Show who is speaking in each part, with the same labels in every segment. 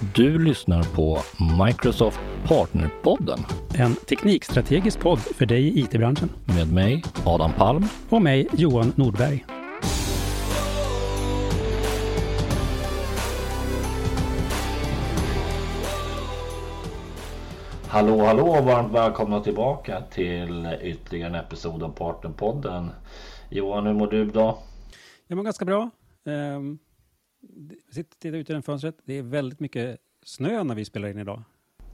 Speaker 1: Du lyssnar på Microsoft Partnerpodden
Speaker 2: En teknikstrategisk podd för dig i IT-branschen.
Speaker 1: med mig, Adam Palm.
Speaker 2: Och mig, Johan Nordberg.
Speaker 1: Hallå, hallå och varmt välkomna tillbaka till ytterligare en episod av Partnerpodden. Johan, hur mår du idag?
Speaker 2: Jag mår ganska bra. Ehm, sitter tittar ut genom fönstret. Det är väldigt mycket snö när vi spelar in idag.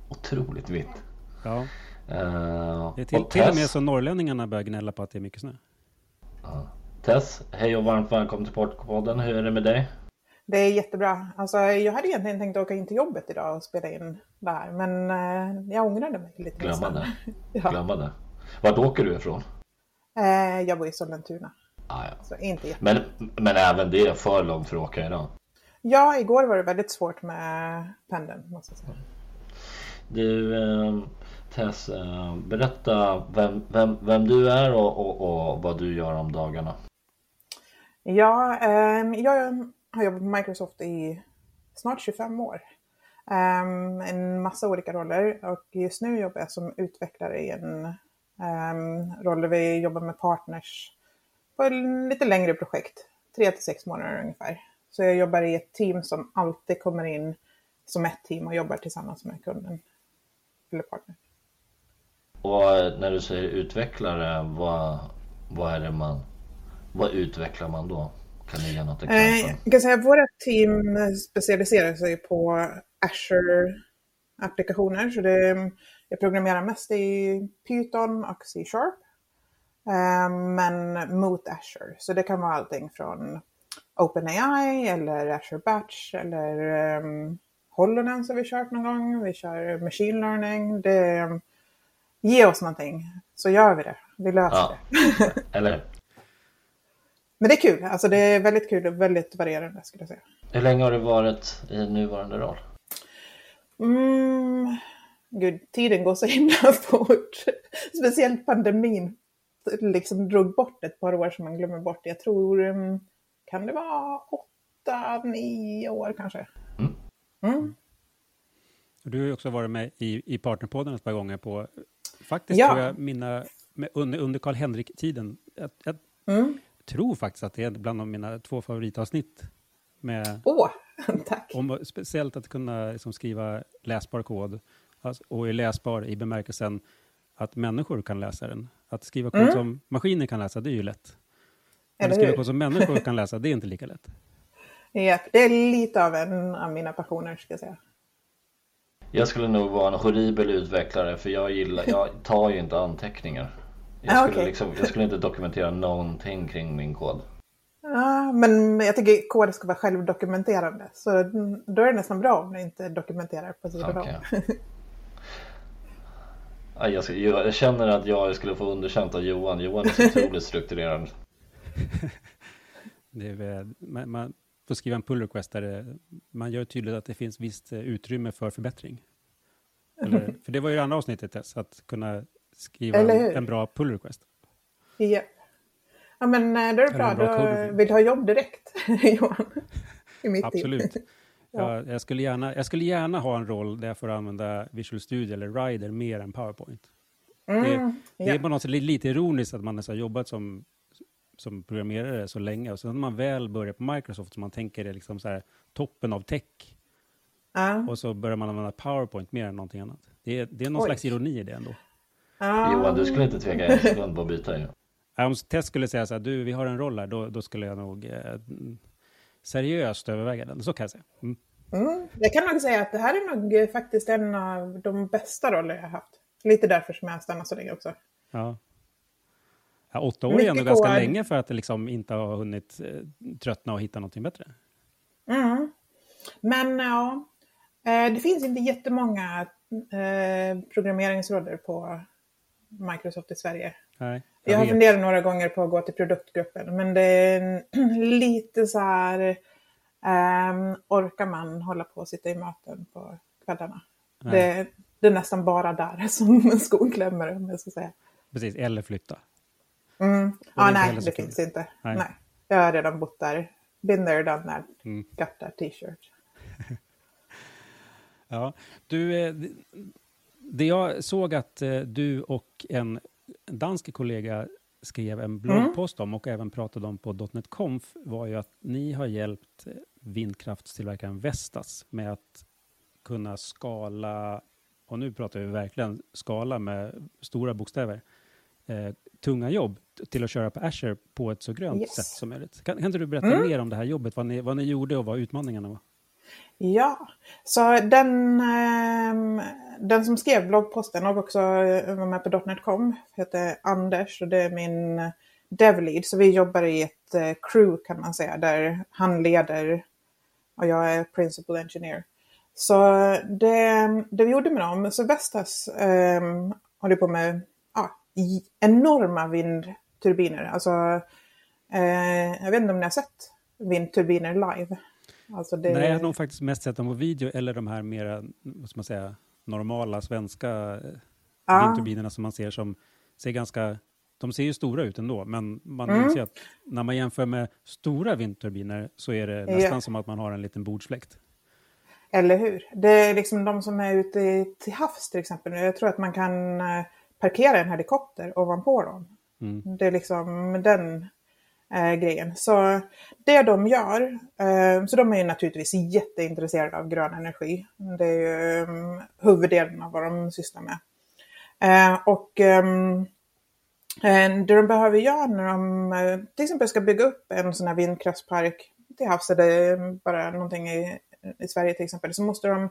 Speaker 1: Otroligt vitt.
Speaker 2: Ja,
Speaker 1: Uh,
Speaker 2: det är till,
Speaker 1: och
Speaker 2: till och med så norrlänningarna börjar gnälla på att det är mycket snö.
Speaker 1: Tess, hej och varmt välkommen till Partnerpodden. Hur är det med dig?
Speaker 3: Det är jättebra. Alltså, jag hade egentligen tänkt åka in till jobbet idag och spela in det här, men eh, jag ångrade mig lite.
Speaker 1: Glömma det.
Speaker 3: Ja.
Speaker 1: Glömma det. Vart åker du ifrån?
Speaker 3: Eh, jag bor i Sollentuna,
Speaker 1: Ah, ja.
Speaker 3: så inte
Speaker 1: men, men även det är för långt för att åka idag.
Speaker 3: Ja, igår var det väldigt svårt med pendeln, måste jag säga.
Speaker 1: Du eh, Tess, eh, berätta vem, vem, vem du är och, och, och vad du gör om dagarna.
Speaker 3: Ja, ehm, jag har jobbat på Microsoft i snart 25 år. Ehm, en massa olika roller och just nu jobbar jag som utvecklare i en um, roll där vi jobbar med partners på lite längre projekt, tre till sex månader ungefär. Så jag jobbar i ett team som alltid kommer in som ett team och jobbar tillsammans med kunden eller partner.
Speaker 1: Och eh, när du säger utvecklare, vad, vad är det man, vad utvecklar man då? Kan du ge något
Speaker 3: Eh,
Speaker 1: exempel?
Speaker 3: jag kan säga att våra team specialiserar sig på Azure-applikationer. Så det, jag programmerar mest i Python och C-sharp. Eh, men mot Azure. Så det kan vara allting från OpenAI eller Azure Batch eller um, HoloLens har vi kört någon gång. Vi kör machine learning. Det, ge oss någonting så gör vi det. Vi löser
Speaker 1: Ja.
Speaker 3: det.
Speaker 1: Eller
Speaker 3: Men det är kul. Alltså det är väldigt kul och väldigt varierande skulle jag säga.
Speaker 1: hur länge har du varit i nuvarande roll?
Speaker 3: Mm, gud, tiden går så himla fort. Speciellt pandemin liksom drog bort ett par år som man glömmer bort. Jag tror, mm, kan det vara åtta, nio år kanske?
Speaker 1: Mm.
Speaker 3: Mm.
Speaker 2: Du har ju också varit med i, i Partnerpodden ett par gånger på, faktiskt
Speaker 3: Ja.
Speaker 2: tror jag, mina, med, under, under Karl-Henrik-tiden. Jag, jag
Speaker 3: Mm.
Speaker 2: tror faktiskt att det är bland av mina två favoritavsnitt. Med,
Speaker 3: Åh, tack.
Speaker 2: om, speciellt att kunna liksom, skriva läsbar kod. Alltså, och är läsbar i bemärkelsen att människor kan läsa den. Att skriva kod
Speaker 3: Mm.
Speaker 2: som maskiner kan läsa, det är ju lätt. Men
Speaker 3: Eller
Speaker 2: att skriva kod som människor kan läsa, det är inte lika lätt.
Speaker 3: Ja, det är lite av en av mina passioner ska jag säga.
Speaker 1: Jag skulle nog vara en horribel utvecklare för jag gillar, jag tar ju inte anteckningar. Jag
Speaker 3: Ah,
Speaker 1: skulle,
Speaker 3: okej.
Speaker 1: liksom, jag skulle inte dokumentera någonting kring min kod.
Speaker 3: Ja, men jag tycker kod ska vara självdokumenterande. Så då är det nästan bra om du inte dokumenterar på sidan
Speaker 1: ska- jag jag känner att jag skulle få underkänt av Johan. Johan är så otroligt strukturerad.
Speaker 2: Det är, väl- man, man får skriva en pull request där det, man gör tydligt att det finns visst eh, utrymme för förbättring. Eller, för det var ju det andra avsnittet, Tess, att kunna skriva en, bra pull request.
Speaker 3: Ja. ja, men eh, då är det bra. Då vill du ha jobb direkt, Johan?
Speaker 2: Absolut. Jag, jag, skulle gärna, jag skulle gärna ha en roll där jag får använda Visual Studio eller Rider mer än PowerPoint.
Speaker 3: Mm,
Speaker 2: Det
Speaker 3: ja.
Speaker 2: är på något sätt li- lite ironiskt att man har jobbat som, som programmerare så länge och sen när man väl börjar på Microsoft så man tänker det är liksom så här toppen av tech
Speaker 3: Ja.
Speaker 2: och så börjar man använda PowerPoint mer än någonting annat. Det är, det är någon
Speaker 3: Oj.
Speaker 2: slags ironi i det ändå.
Speaker 3: Ja.
Speaker 1: Johan, du skulle inte tveka en sekund på att byta ju.
Speaker 2: Ja, Om Tess skulle säga så här, du, vi har en roll här, då, då skulle jag nog eh, seriöst överväga den. Så kan jag säga. Mm.
Speaker 3: Mm, jag kan nog säga att det här är nog eh, faktiskt en av de bästa roller jag har haft. Lite därför som jag har stannat så länge också.
Speaker 2: Ja. Ja, åtta år är ändå ganska
Speaker 3: kod.
Speaker 2: länge för att liksom inte har hunnit eh, tröttna och hitta någonting bättre.
Speaker 3: Mm. Men ja, eh, det finns inte jättemånga eh, programmeringsroller på Microsoft i Sverige.
Speaker 2: Nej,
Speaker 3: Jag har
Speaker 2: vet.
Speaker 3: funderat några gånger på att gå till produktgruppen, men det är lite så här... ehm, orkar man hålla på och sitta i möten på kvällarna? Det, det är nästan bara där som skon klämmer, om jag ska säga.
Speaker 2: Precis, eller flytta.
Speaker 3: Mm. Ja, nej, det finns inte.
Speaker 2: Nej.
Speaker 3: Nej. Jag har redan bott där. Been there, done that.
Speaker 2: Mm.
Speaker 3: Got that t-shirt.
Speaker 2: Ja, du, eh, det jag såg att eh, du och en dansk kollega skrev en bloggpost om och även pratade om på .NET Conf var ju att ni har hjälpt vindkraftstillverkaren Vestas med att kunna skala, och nu pratar vi verkligen skala med stora bokstäver, eh, tunga jobb till att köra på Azure på ett så grönt
Speaker 3: Yes.
Speaker 2: sätt som möjligt. Kan, kan inte du berätta
Speaker 3: Mm.
Speaker 2: mer om det här jobbet, vad ni, vad ni gjorde och vad utmaningarna var?
Speaker 3: Ja, så den, ehm, den som skrev bloggposten och också eh, var med på .NET.com heter Anders och det är min devlead. Så vi jobbar i ett eh, crew kan man säga där han leder och jag är principal engineer. Så det, det vi gjorde med dem, så Vestas um, håller på med enorma vindturbiner. Alltså, eh, jag vet inte om ni har sett vindturbiner live? Alltså det...
Speaker 2: Nej, jag har nog faktiskt mest sett dem på video eller de här mera, vad ska man säga, normala svenska eh,
Speaker 3: Ja.
Speaker 2: vindturbinerna som man ser som ser ganska, de ser ju stora ut ändå, men man
Speaker 3: Mm.
Speaker 2: inser att när man jämför med stora vindturbiner så är det
Speaker 3: Ja.
Speaker 2: nästan som att man har en liten bordsfläkt.
Speaker 3: Eller hur? Det är liksom de som är ute till havs till exempel. Jag tror att man kan eh, parkera en helikopter ovanpå dem.
Speaker 2: Mm.
Speaker 3: Det är liksom den eh, grejen. Så det de gör, eh, så de är ju naturligtvis jätteintresserade av grön energi. Det är ju eh, huvuddelen av vad de sysslar med. Eh, och ehm, eh, det de behöver göra när de eh, till exempel ska bygga upp en sån här vindkraftspark till havs eller bara någonting i, i Sverige till exempel, så måste de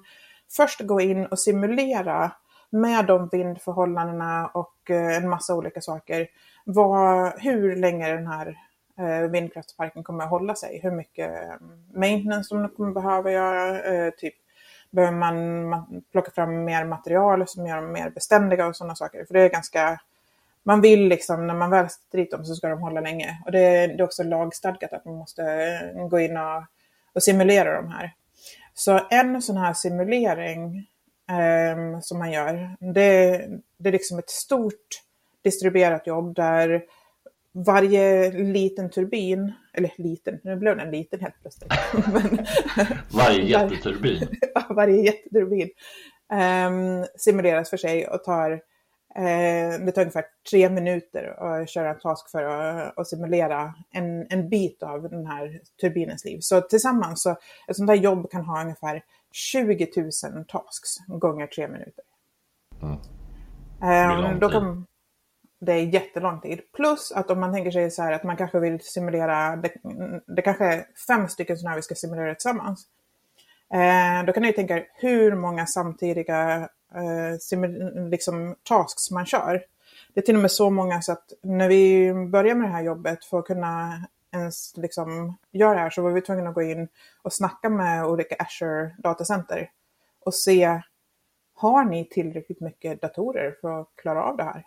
Speaker 3: först gå in och simulera med de vindförhållandena och eh, en massa olika saker, vad, hur länge den här eh, vindkraftsparken kommer att hålla sig, hur mycket eh, maintenance maintenance de kommer behöva göra, typ behöver man, plocka fram mer material som gör dem mer beständiga och sådana saker. För det är ganska, man vill liksom, när man väl sätter dit dem så ska de hålla länge. Och det, är- det är också lagstadgat att man måste gå in och, och simulera de här. Så en sån här simulering ehm, som man gör, det, det är liksom ett stort distribuerat jobb där varje liten turbin, eller liten, nu blev den liten helt plötsligt. Men,
Speaker 1: Varje jätteturbin.
Speaker 3: varje jätteturbin ehm, simuleras för sig och tar, eh, det tar ungefär tre minuter att köra en task för att, att simulera en, en bit av den här turbinens liv. Så tillsammans så, ett sånt här jobb kan ha ungefär 20 000 tasks gånger tre minuter.
Speaker 1: Mm.
Speaker 3: Ehm,
Speaker 1: lång
Speaker 3: då
Speaker 1: tid.
Speaker 3: kan, det är jättelång tid. Plus att om man tänker sig så här att man kanske vill simulera, det, det kanske är fem stycken sådana här vi ska simulera tillsammans. Eh, då kan ni tänka er hur många samtidiga eh, simu- liksom, tasks man kör. Det är till och med så många så att när vi började med det här jobbet för att kunna ens liksom, göra det här så var vi tvungna att gå in och snacka med olika Azure datacenter och se har ni tillräckligt mycket datorer för att klara av det här?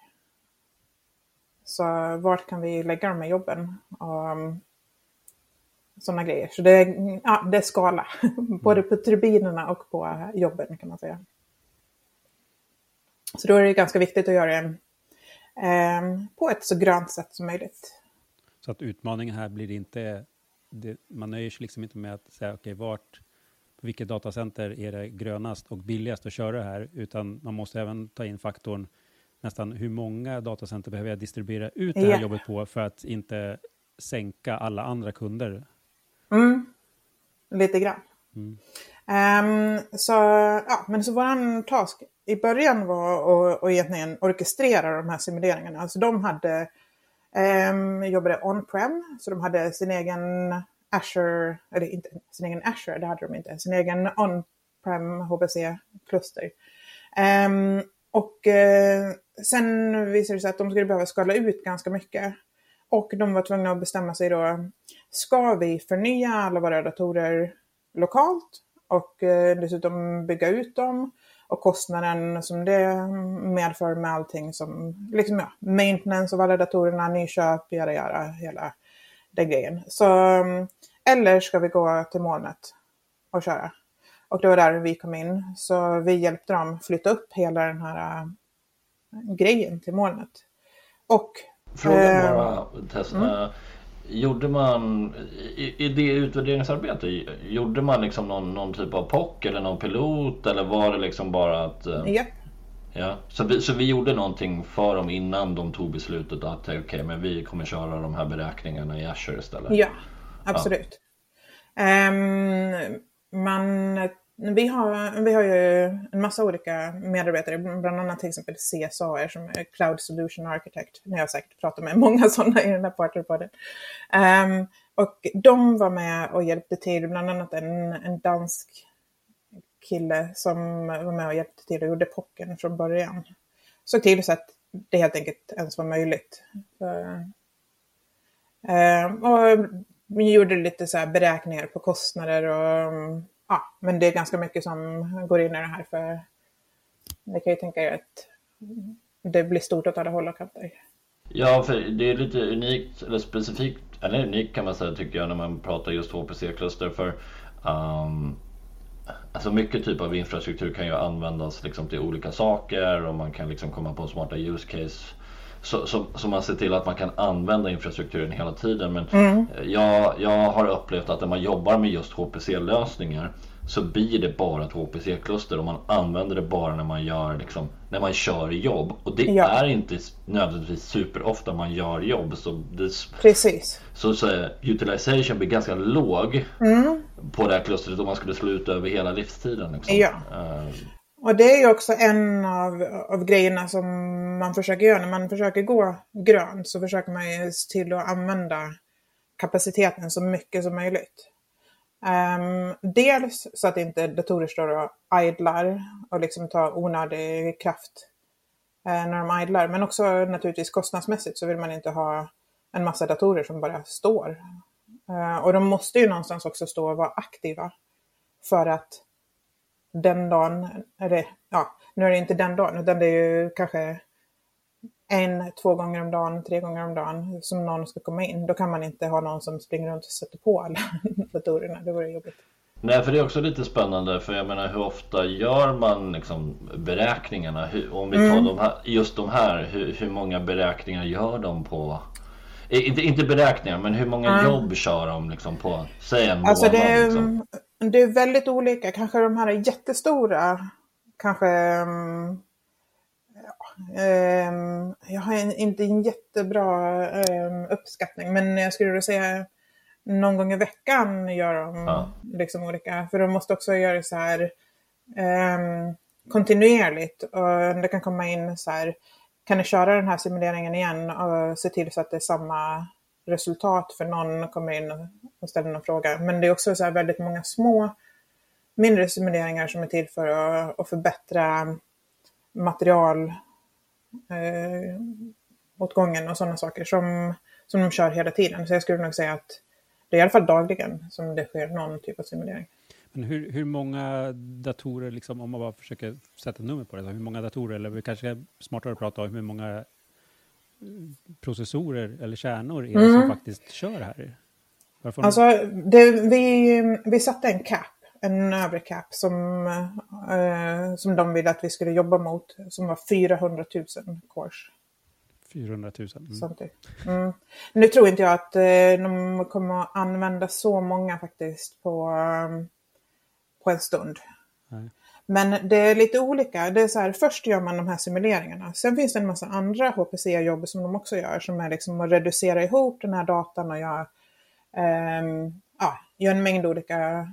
Speaker 3: Så vart kan vi lägga de här jobben? Och, um, sådana grejer. Så det är, ja, det är skala, både på turbinerna och på jobben kan man säga. Så då är det ganska viktigt att göra det eh, på ett så grönt sätt som möjligt.
Speaker 2: Så att utmaningen här blir inte, det, man nöjer sig liksom inte med att säga okej, vart, på vilket datacenter är det grönast och billigast att köra det här, utan man måste även ta in faktorn nästan hur många datacenter behöver jag distribuera ut det här
Speaker 3: Ja.
Speaker 2: jobbet på för att inte sänka alla andra kunder.
Speaker 3: Mm, lite grann.
Speaker 2: Mm.
Speaker 3: Ehm, så, ja, men så våran task i början var att, att egentligen orkestrera de här simuleringarna. Alltså de hade, um, jobbade on-prem, så de hade sin egen Azure, eller inte sin egen Azure, det hade de inte, sin egen on-prem HPC-kluster. Ehm, och eh, sen visade det sig att de skulle behöva skala ut ganska mycket. Och de var tvungna att bestämma sig då, ska vi förnya alla våra datorer lokalt och eh, dessutom bygga ut dem och kostnaden som det medför med allting som liksom ja, maintenance av alla datorerna, nyköp, göra, göra, hela den grejen. Så, eller ska vi gå till molnet och köra? Och det var där vi kom in. Så vi hjälpte dem flytta upp hela den här äh, grejen till molnet. Och
Speaker 1: Fråga
Speaker 3: Eh,
Speaker 1: bara, Tess.
Speaker 3: mm.
Speaker 1: Gjorde man i, i det utvärderingsarbetet, gjorde man liksom någon, någon typ av POC eller någon pilot eller var det liksom bara att... eh,
Speaker 3: Ja.
Speaker 1: Ja, så vi, så vi gjorde någonting för dem innan de tog beslutet att okej, men vi kommer köra de här beräkningarna i Azure istället.
Speaker 3: Ja, absolut. Ehm, man, vi, har, vi har ju en massa olika medarbetare, bland annat till exempel CSA som är Cloud Solution Architect. Ni har säkert pratat med många sådana i den här partnerpodden. Um, ehm, och de var med och hjälpte till, bland annat en, en dansk kille som var med och hjälpte till och gjorde pocken från början. Såg till så att det helt enkelt ens var möjligt. Uh, och vi gjorde lite så här beräkningar på kostnader och um, ja, men det är ganska mycket som går in i det här för ni kan ju tänka er att det blir stort åt alla håll och kanter.
Speaker 1: Ja, för det är lite unikt, eller specifikt, eller unikt kan man säga tycker jag när man pratar just HPC-kluster för um, Alltså mycket typ av infrastruktur kan ju användas liksom till olika saker och man kan liksom komma på smarta use case så, så, så man ser till att man kan använda infrastrukturen hela tiden. Men
Speaker 3: Mm.
Speaker 1: jag, jag har upplevt att när man jobbar med just HPC-lösningar så blir det bara ett HPC-kluster och man använder det bara när man gör liksom, när man kör jobb. Och det
Speaker 3: Ja.
Speaker 1: är inte nödvändigtvis superofta man gör jobb. Så, det,
Speaker 3: Precis.
Speaker 1: så, så är utilization blir ganska låg
Speaker 3: Mm.
Speaker 1: på det här klustret om man skulle slå ut över hela livstiden. Liksom.
Speaker 3: Ja.
Speaker 1: Eh,
Speaker 3: och det är ju också en av, av grejerna som man försöker göra. När man försöker gå grönt så försöker man ju se till att använda kapaciteten så mycket som möjligt. Um, dels så att inte datorer står och idlar och liksom tar onödig kraft uh, när de idlar. Men också naturligtvis kostnadsmässigt så vill man inte ha en massa datorer som bara står. Uh, och de måste ju någonstans också stå och vara aktiva för att den dagen, eller ja, nu är det inte den dagen, utan det är ju kanske en, två gånger om dagen, tre gånger om dagen som någon ska komma in. Då kan man inte ha någon som springer runt och sätter på alla datorerna. Det vore jobbigt.
Speaker 1: Nej, för det är också lite spännande för jag menar hur ofta gör man liksom beräkningarna? Hur, om vi tar
Speaker 3: Mm.
Speaker 1: de här, just de här, hur, hur många beräkningar gör de på? Inte, inte beräkningar, men hur många
Speaker 3: Mm.
Speaker 1: jobb kör de liksom på, säg en
Speaker 3: Alltså
Speaker 1: månad?
Speaker 3: det är,
Speaker 1: liksom?
Speaker 3: Det är väldigt olika. Kanske de här är jättestora. Kanske... mm, Ja, ehm, jag har en, inte en jättebra ehm, uppskattning, men jag skulle säga någon gång i veckan gör de
Speaker 1: Ja.
Speaker 3: liksom olika. För de måste också göra det så här ehm, kontinuerligt. Och det kan komma in så här, kan ni köra den här simuleringen igen och se till så att det är samma resultat för någon kommer in och- ställer någon fråga. Men det är också så här väldigt många små, mindre simuleringar som är till för att, att förbättra material eh, åtgången och sådana saker som, som de kör hela tiden. Så jag skulle nog säga att det är i alla fall dagligen som det sker någon typ av simulering.
Speaker 2: Men hur, hur många datorer, liksom, om man bara försöker sätta ett nummer på det, hur många datorer, eller vi kanske är smartare att prata om hur många processorer eller kärnor är det som faktiskt kör här? Varför
Speaker 3: Mm. Alltså, det, vi, vi satte en cap, en övre cap som, eh, som de ville att vi skulle jobba mot, som var 400 000 cores.
Speaker 2: 400 000? Mm.
Speaker 3: Mm. Nu tror inte jag att eh, de kommer att använda så många faktiskt på, eh, på en stund.
Speaker 2: Nej.
Speaker 3: Men det är lite olika. Det är så här, först gör man de här simuleringarna. Sen finns det en massa andra HPC-jobb som de också gör. Som är liksom att reducera ihop den här datan och göra, ehm, ja, gör en mängd olika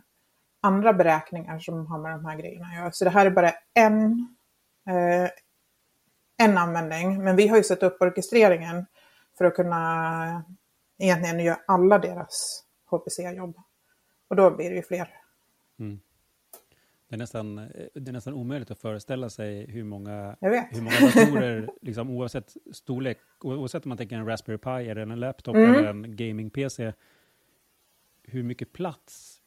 Speaker 3: andra beräkningar som har med de här grejerna att göra. Så det här är bara en, eh, en användning. Men vi har ju satt upp orkestreringen för att kunna egentligen göra alla deras HPC-jobb. Och då blir det ju fler. Mm.
Speaker 2: Det, är nästan, eh, det är nästan omöjligt att föreställa sig hur många, hur många datorer, liksom, oavsett storlek, oavsett om man tänker en Raspberry Pi eller en laptop
Speaker 3: Mm.
Speaker 2: eller en gaming-PC, hur mycket plats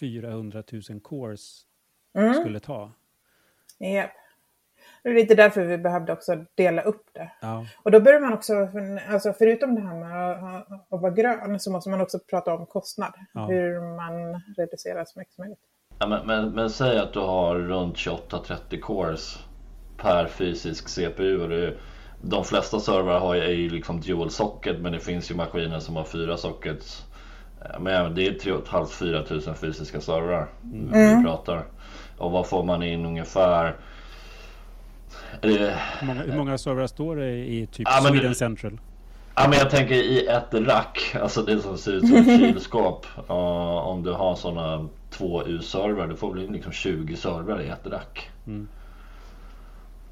Speaker 2: 400 000 cores
Speaker 3: Mm.
Speaker 2: skulle ta.
Speaker 3: Japp. Det är lite därför vi behövde också dela upp det.
Speaker 2: Ja.
Speaker 3: Och då börjar man också, alltså förutom det här med att, att vara grön, så måste man också prata om kostnad.
Speaker 2: Ja.
Speaker 3: Hur man reducerar så mycket som möjligt.
Speaker 1: Ja, men, men, men säg att du har runt 28-30 cores per fysisk CPU och du, de flesta servrar har ju, är ju liksom dual socket men det finns ju maskiner som har fyra sockets. Men det är 3 500-4 tusen fysiska servrar mm. vi pratar. Och vad får man in ungefär?
Speaker 2: Det... Hur, många, hur många servrar står det i typ ja, Sweden det... Central?
Speaker 1: Ja men jag tänker i ett rack, alltså det som ser ut som ett kylskåp. Uh, om du har sådana två U-servrar, du får väl liksom 20 servrar i ett rack. Mm.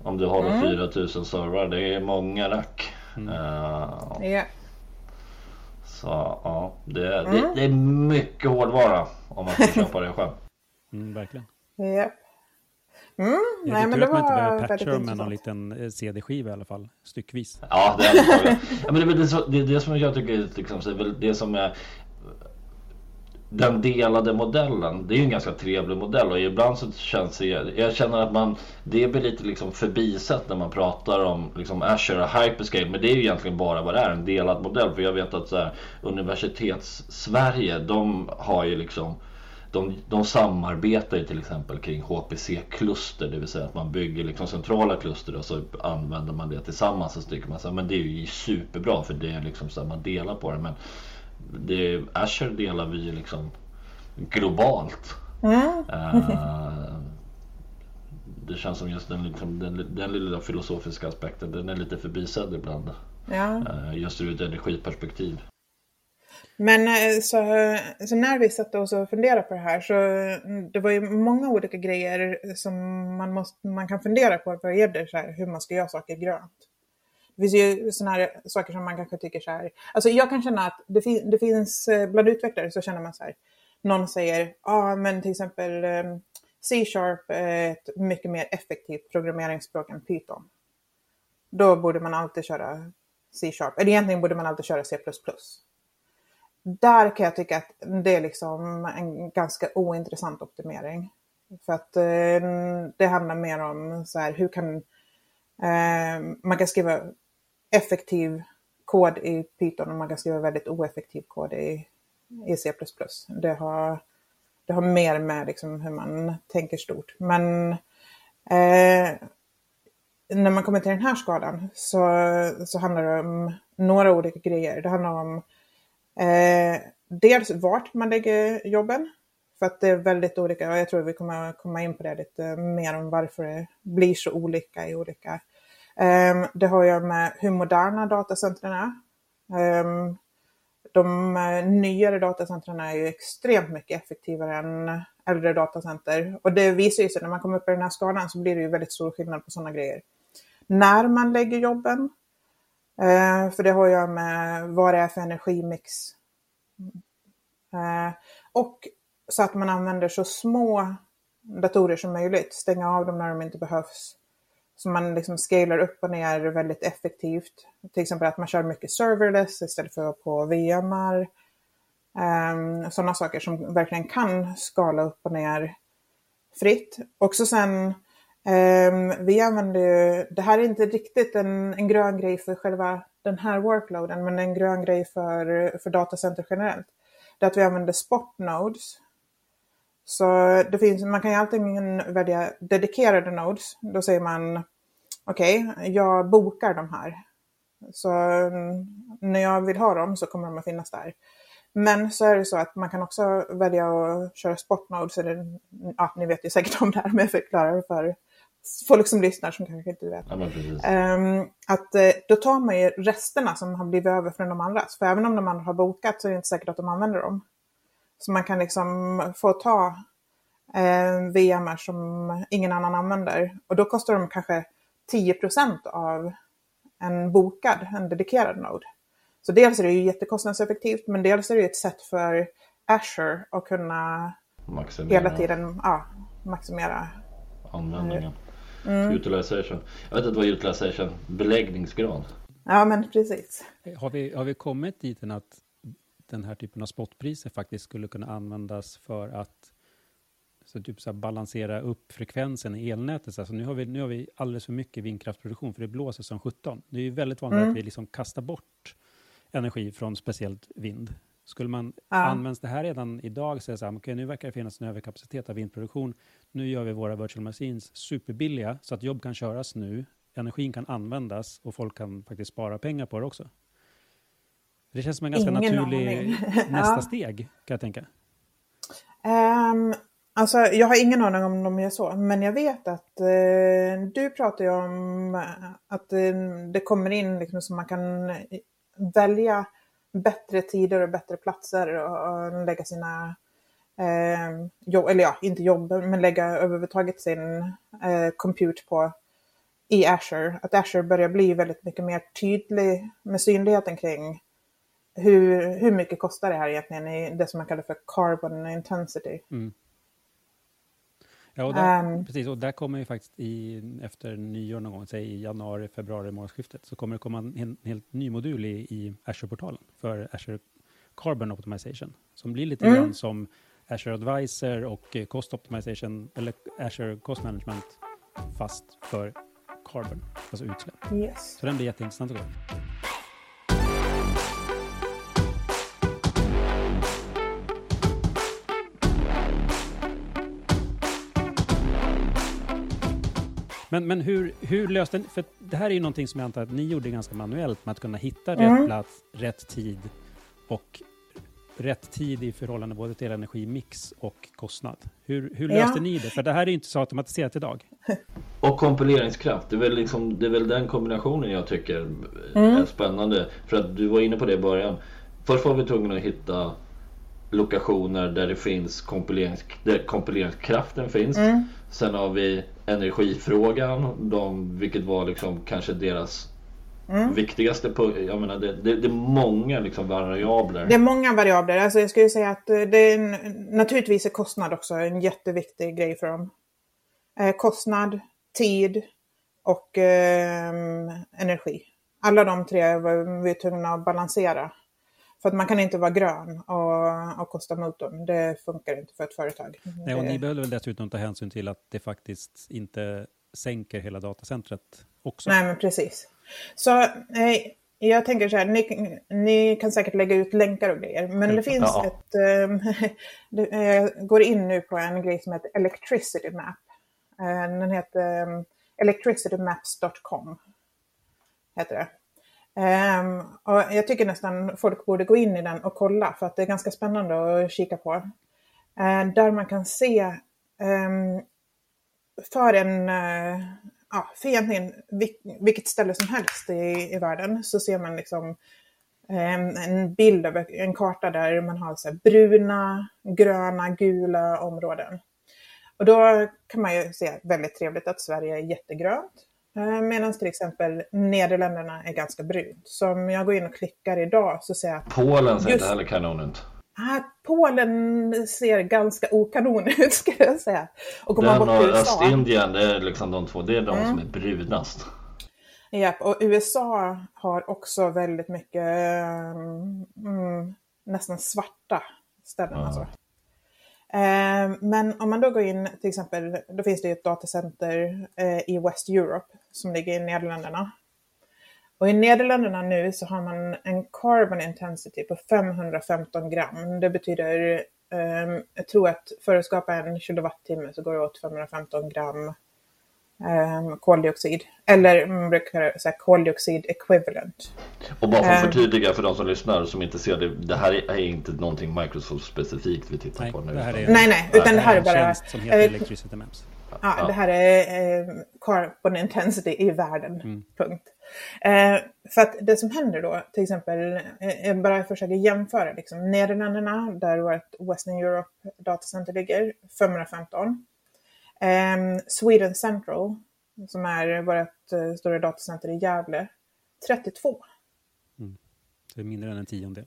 Speaker 1: Om du har mm. 4000 servrar, det är många rack. Mm. Uh, yeah. Så ja, det, mm. det, det, är mycket hårdvara om man ska köpa det själv.
Speaker 2: Mm, verkligen.
Speaker 3: Yep.
Speaker 2: Mm, jag nej, men det att man inte behöver patcha med någon liten eh, CD-skiva i alla fall, styckvis.
Speaker 1: Ja, det är, ja, men det, är det, det, det som jag tycker liksom, det är väl det som är den delade modellen. Det är ju en ganska trevlig modell och ibland så känns det, jag känner att man, det blir lite liksom förbisett när man pratar om liksom Azure och Hyperscale. Men det är ju egentligen bara vad det är, en delad modell. För jag vet att så här, universitets-Sverige, de har ju liksom de, de samarbetar ju till exempel kring HPC-kluster, det vill säga att man bygger liksom centrala kluster och så använder man det tillsammans. Och så tycker man så här, men det är ju superbra för det är liksom så här, man delar på det. Men det, Azure delar vi ju liksom globalt. Mm. Uh, det känns som just den, liksom, den, den lilla filosofiska aspekten, den är lite förbisedd ibland. Ja. Uh, just ur ett energiperspektiv.
Speaker 3: Men eh, så, så, när vi satt oss och funderade på det här så mm, det var ju många olika grejer som man, måste, man kan fundera på vad gäller så här, hur man ska göra saker grönt. Det finns ju sådana här saker som man kanske tycker så här. Alltså jag kan känna att det, fin det finns eh, bland utvecklare så känner man så här. Någon säger, ja ah, men till exempel ehm, C-sharp är ett mycket mer effektivt programmeringsspråk än Python. Då borde man alltid köra C-sharp. Eller egentligen borde man alltid köra C++ där kan jag tycka att det är liksom en ganska ointressant optimering. För att eh, det handlar mer om så här, hur kan eh, man kan skriva effektiv kod i Python och man kan skriva väldigt oeffektiv kod i, i C++. Det har, det har mer med liksom hur man tänker stort. Men eh, när man kommer till den här skalan så, så handlar det om några olika grejer. Det handlar om Eh, dels vart man lägger jobben. För att det är väldigt olika och jag tror vi kommer komma in på det lite mer om varför det blir så olika i olika. Ehm, det har att göra med hur moderna datacentren är. Ehm, de eh, nyare datacentren är ju extremt mycket effektivare än äldre datacenter. Och det visar ju sig när man kommer upp i den här skalan så blir det ju väldigt stor skillnad på sådana grejer. När man lägger jobben, eh, för det har att göra med vad det är för energimix. Eh, och så att man använder så små datorer som möjligt. Stänga av dem när de inte behövs. Så man liksom scalar upp och ner väldigt effektivt. Till exempel att man kör mycket serverless istället för på VMar. Um, ehm, sådana saker som verkligen kan skala upp och ner fritt. Också sen Um, vi använder ju, det här är inte riktigt en, en grön grej för själva den här workloaden, men en grön grej för, för datacenter generellt. Det är att vi använder spot nodes. Så det finns, man kan ju alltid välja dedikerade nodes. Då säger man, okej, okay, jag bokar de här. Så mm, när jag vill ha dem så kommer de att finnas där. Men så är det så att man kan också välja att köra spot nodes. Eller, ja, ni vet ju säkert om det här, men jag förklarar för folk som lyssnar som kanske inte vet.
Speaker 1: Ja,
Speaker 3: um, att uh, då tar man ju resterna som har blivit över från de andra. För även om de andra har bokat så är det inte säkert att de använder dem. Så man kan liksom få ta ehm, VMR som ingen annan använder. Och då kostar de kanske 10% av en bokad, en dedikerad node. Så dels är det ju jättekostnadseffektivt, men dels är det ju ett sätt för Azure att kunna maximera. hela tiden ja, maximera
Speaker 1: användningen. Mm. Utilization. Jag vet inte vad utilization, beläggningsgrad.
Speaker 3: Ja, men precis.
Speaker 2: Har vi, har vi kommit dit att den här typen av spotpriser faktiskt skulle kunna användas för att så typ så balansera upp frekvensen i elnätet. Alltså nu, har vi, nu har vi alldeles för mycket vindkraftsproduktion, för det blåser som 17. Det är ju väldigt vanligt mm. att vi liksom kastar bort energi från speciellt vind. Skulle man ja. används det här redan idag, säga så här, okay, nu verkar det finnas en överkapacitet av vindproduktion. Nu gör vi våra virtual machines superbilliga så att jobb kan köras nu energin kan användas och folk kan faktiskt spara pengar på det också. Det känns som en ganska
Speaker 3: Ingen
Speaker 2: naturlig nästa
Speaker 3: Ja.
Speaker 2: steg, kan jag tänka.
Speaker 3: Ehm, alltså, jag har ingen aning om de gör så, men jag vet att eh, du pratar ju om eh, att eh, det kommer in liksom så man kan eh, välja bättre tider och bättre platser och, och lägga sina eh, jobb, eller ja, inte jobb, men lägga överhuvudtaget sin eh, compute på i Azure. Att Azure börjar bli väldigt mycket mer tydlig med synligheten kring hur, hur mycket kostar det här egentligen i det som man kallar för carbon intensity.
Speaker 2: Ja, och där,
Speaker 3: Ehm.
Speaker 2: precis, och där kommer ju faktiskt i, efter nyår någon gång, säg i januari, februari, månadsskiftet, så kommer det komma en, en helt ny modul i, i Azure-portalen för Azure Carbon Optimization, som blir lite
Speaker 3: Mm.
Speaker 2: grann som Azure Advisor och eh, Cost Optimization, eller Azure Cost Management, fast för carbon, alltså utsläpp.
Speaker 3: Yes.
Speaker 2: Så den blir jätteintressant att gå. Men, men hur, hur löste ni, för det här är ju någonting som jag antar att ni gjorde ganska manuellt med att kunna hitta rätt
Speaker 3: Mm.
Speaker 2: plats, rätt tid och rätt tid i förhållande både till energimix och kostnad. Hur, hur
Speaker 3: Ja.
Speaker 2: löste ni det? För det här är ju inte så automatiserat idag.
Speaker 1: Och kompileringskraft, det är, väl liksom, det är väl den kombinationen jag tycker är spännande. För att du var inne på det i början. Först var vi tvungna att hitta lokationer där det finns kompilerings, där kompileringskraften finns. Sen har vi energifrågan, de, vilket var liksom kanske deras viktigaste punkt. Jag menar det, det, det är många liksom variabler.
Speaker 3: Det är många variabler. Alltså jag skulle säga att eh, det är en, naturligtvis är kostnad också en jätteviktig grej för dem. Eh, kostnad, tid och eh, energi. Alla de tre var vi tvungna att balansera. För att man kan inte vara grön och, och kosta motorn. Det funkar inte för ett företag.
Speaker 2: Nej, och ni behöver väl dessutom ta hänsyn till att det faktiskt inte sänker hela datacentret också.
Speaker 3: Nej, men precis. Så eh, jag tänker så här, ni, ni kan säkert lägga ut länkar och grejer, men det finns
Speaker 1: Ja.
Speaker 3: ett... Eh, det, jag går in nu på en grej som heter Electricity Map. Eh, den heter um, electricitymaps.com. Heter det. Um, och jag tycker nästan folk borde gå in i den och kolla för att det är ganska spännande att kika på. Uh, där man kan se um, för en, uh, ja, för egentligen vil- vilket ställe som helst i, i världen så ser man liksom um, en bild av en karta där man har så här bruna, gröna, gula områden. Och då kan man ju se väldigt trevligt att Sverige är jättegrönt eh, Medan till exempel Nederländerna är ganska brunt. Så om jag går in och klickar idag så ser jag att
Speaker 1: Polen ser
Speaker 3: Just-
Speaker 1: inte heller kanon ut.
Speaker 3: ah, Polen ser ganska okanon ut skulle jag säga. Och man
Speaker 1: Den
Speaker 3: bort till
Speaker 1: och. Östindien, det är liksom de två. Det är de
Speaker 3: Mm.
Speaker 1: som är brunast.
Speaker 3: Japp, och USA har också väldigt mycket mm, mm, nästan svarta ställen.
Speaker 1: Ja.
Speaker 3: Alltså. Ehm, men om man då går in, till exempel, då finns det ju ett datacenter eh, i West Europe som ligger i Nederländerna. Och i Nederländerna nu så har man en carbon intensity på 515 gram. Det betyder, ehm, jag tror att för att skapa en kilowattimme så går det åt 515 gram eh, koldioxid. Eller man brukar säga koldioxid equivalent.
Speaker 1: Och bara för att
Speaker 3: Eh.
Speaker 1: förtydliga för de som lyssnar som inte ser det. Det här är inte någonting Microsoft specifikt vi tittar
Speaker 2: Nej,
Speaker 1: på nu.
Speaker 2: det här är-
Speaker 3: Nej, nej, utan det här är bara...
Speaker 2: som heter
Speaker 3: eh,
Speaker 2: Electricity Maps.
Speaker 3: Ja,
Speaker 1: Ja.
Speaker 3: det här är eh, carbon intensity i världen. Punkt. Eh, för att det som händer då, till exempel, eh, bara försöker jämföra liksom, Nederländerna, där vårt Western Europe datacenter ligger, 515. Eh, Sweden Central, som är vårt eh, stora datacenter i Gävle, 32.
Speaker 2: Det är mindre än en tiondel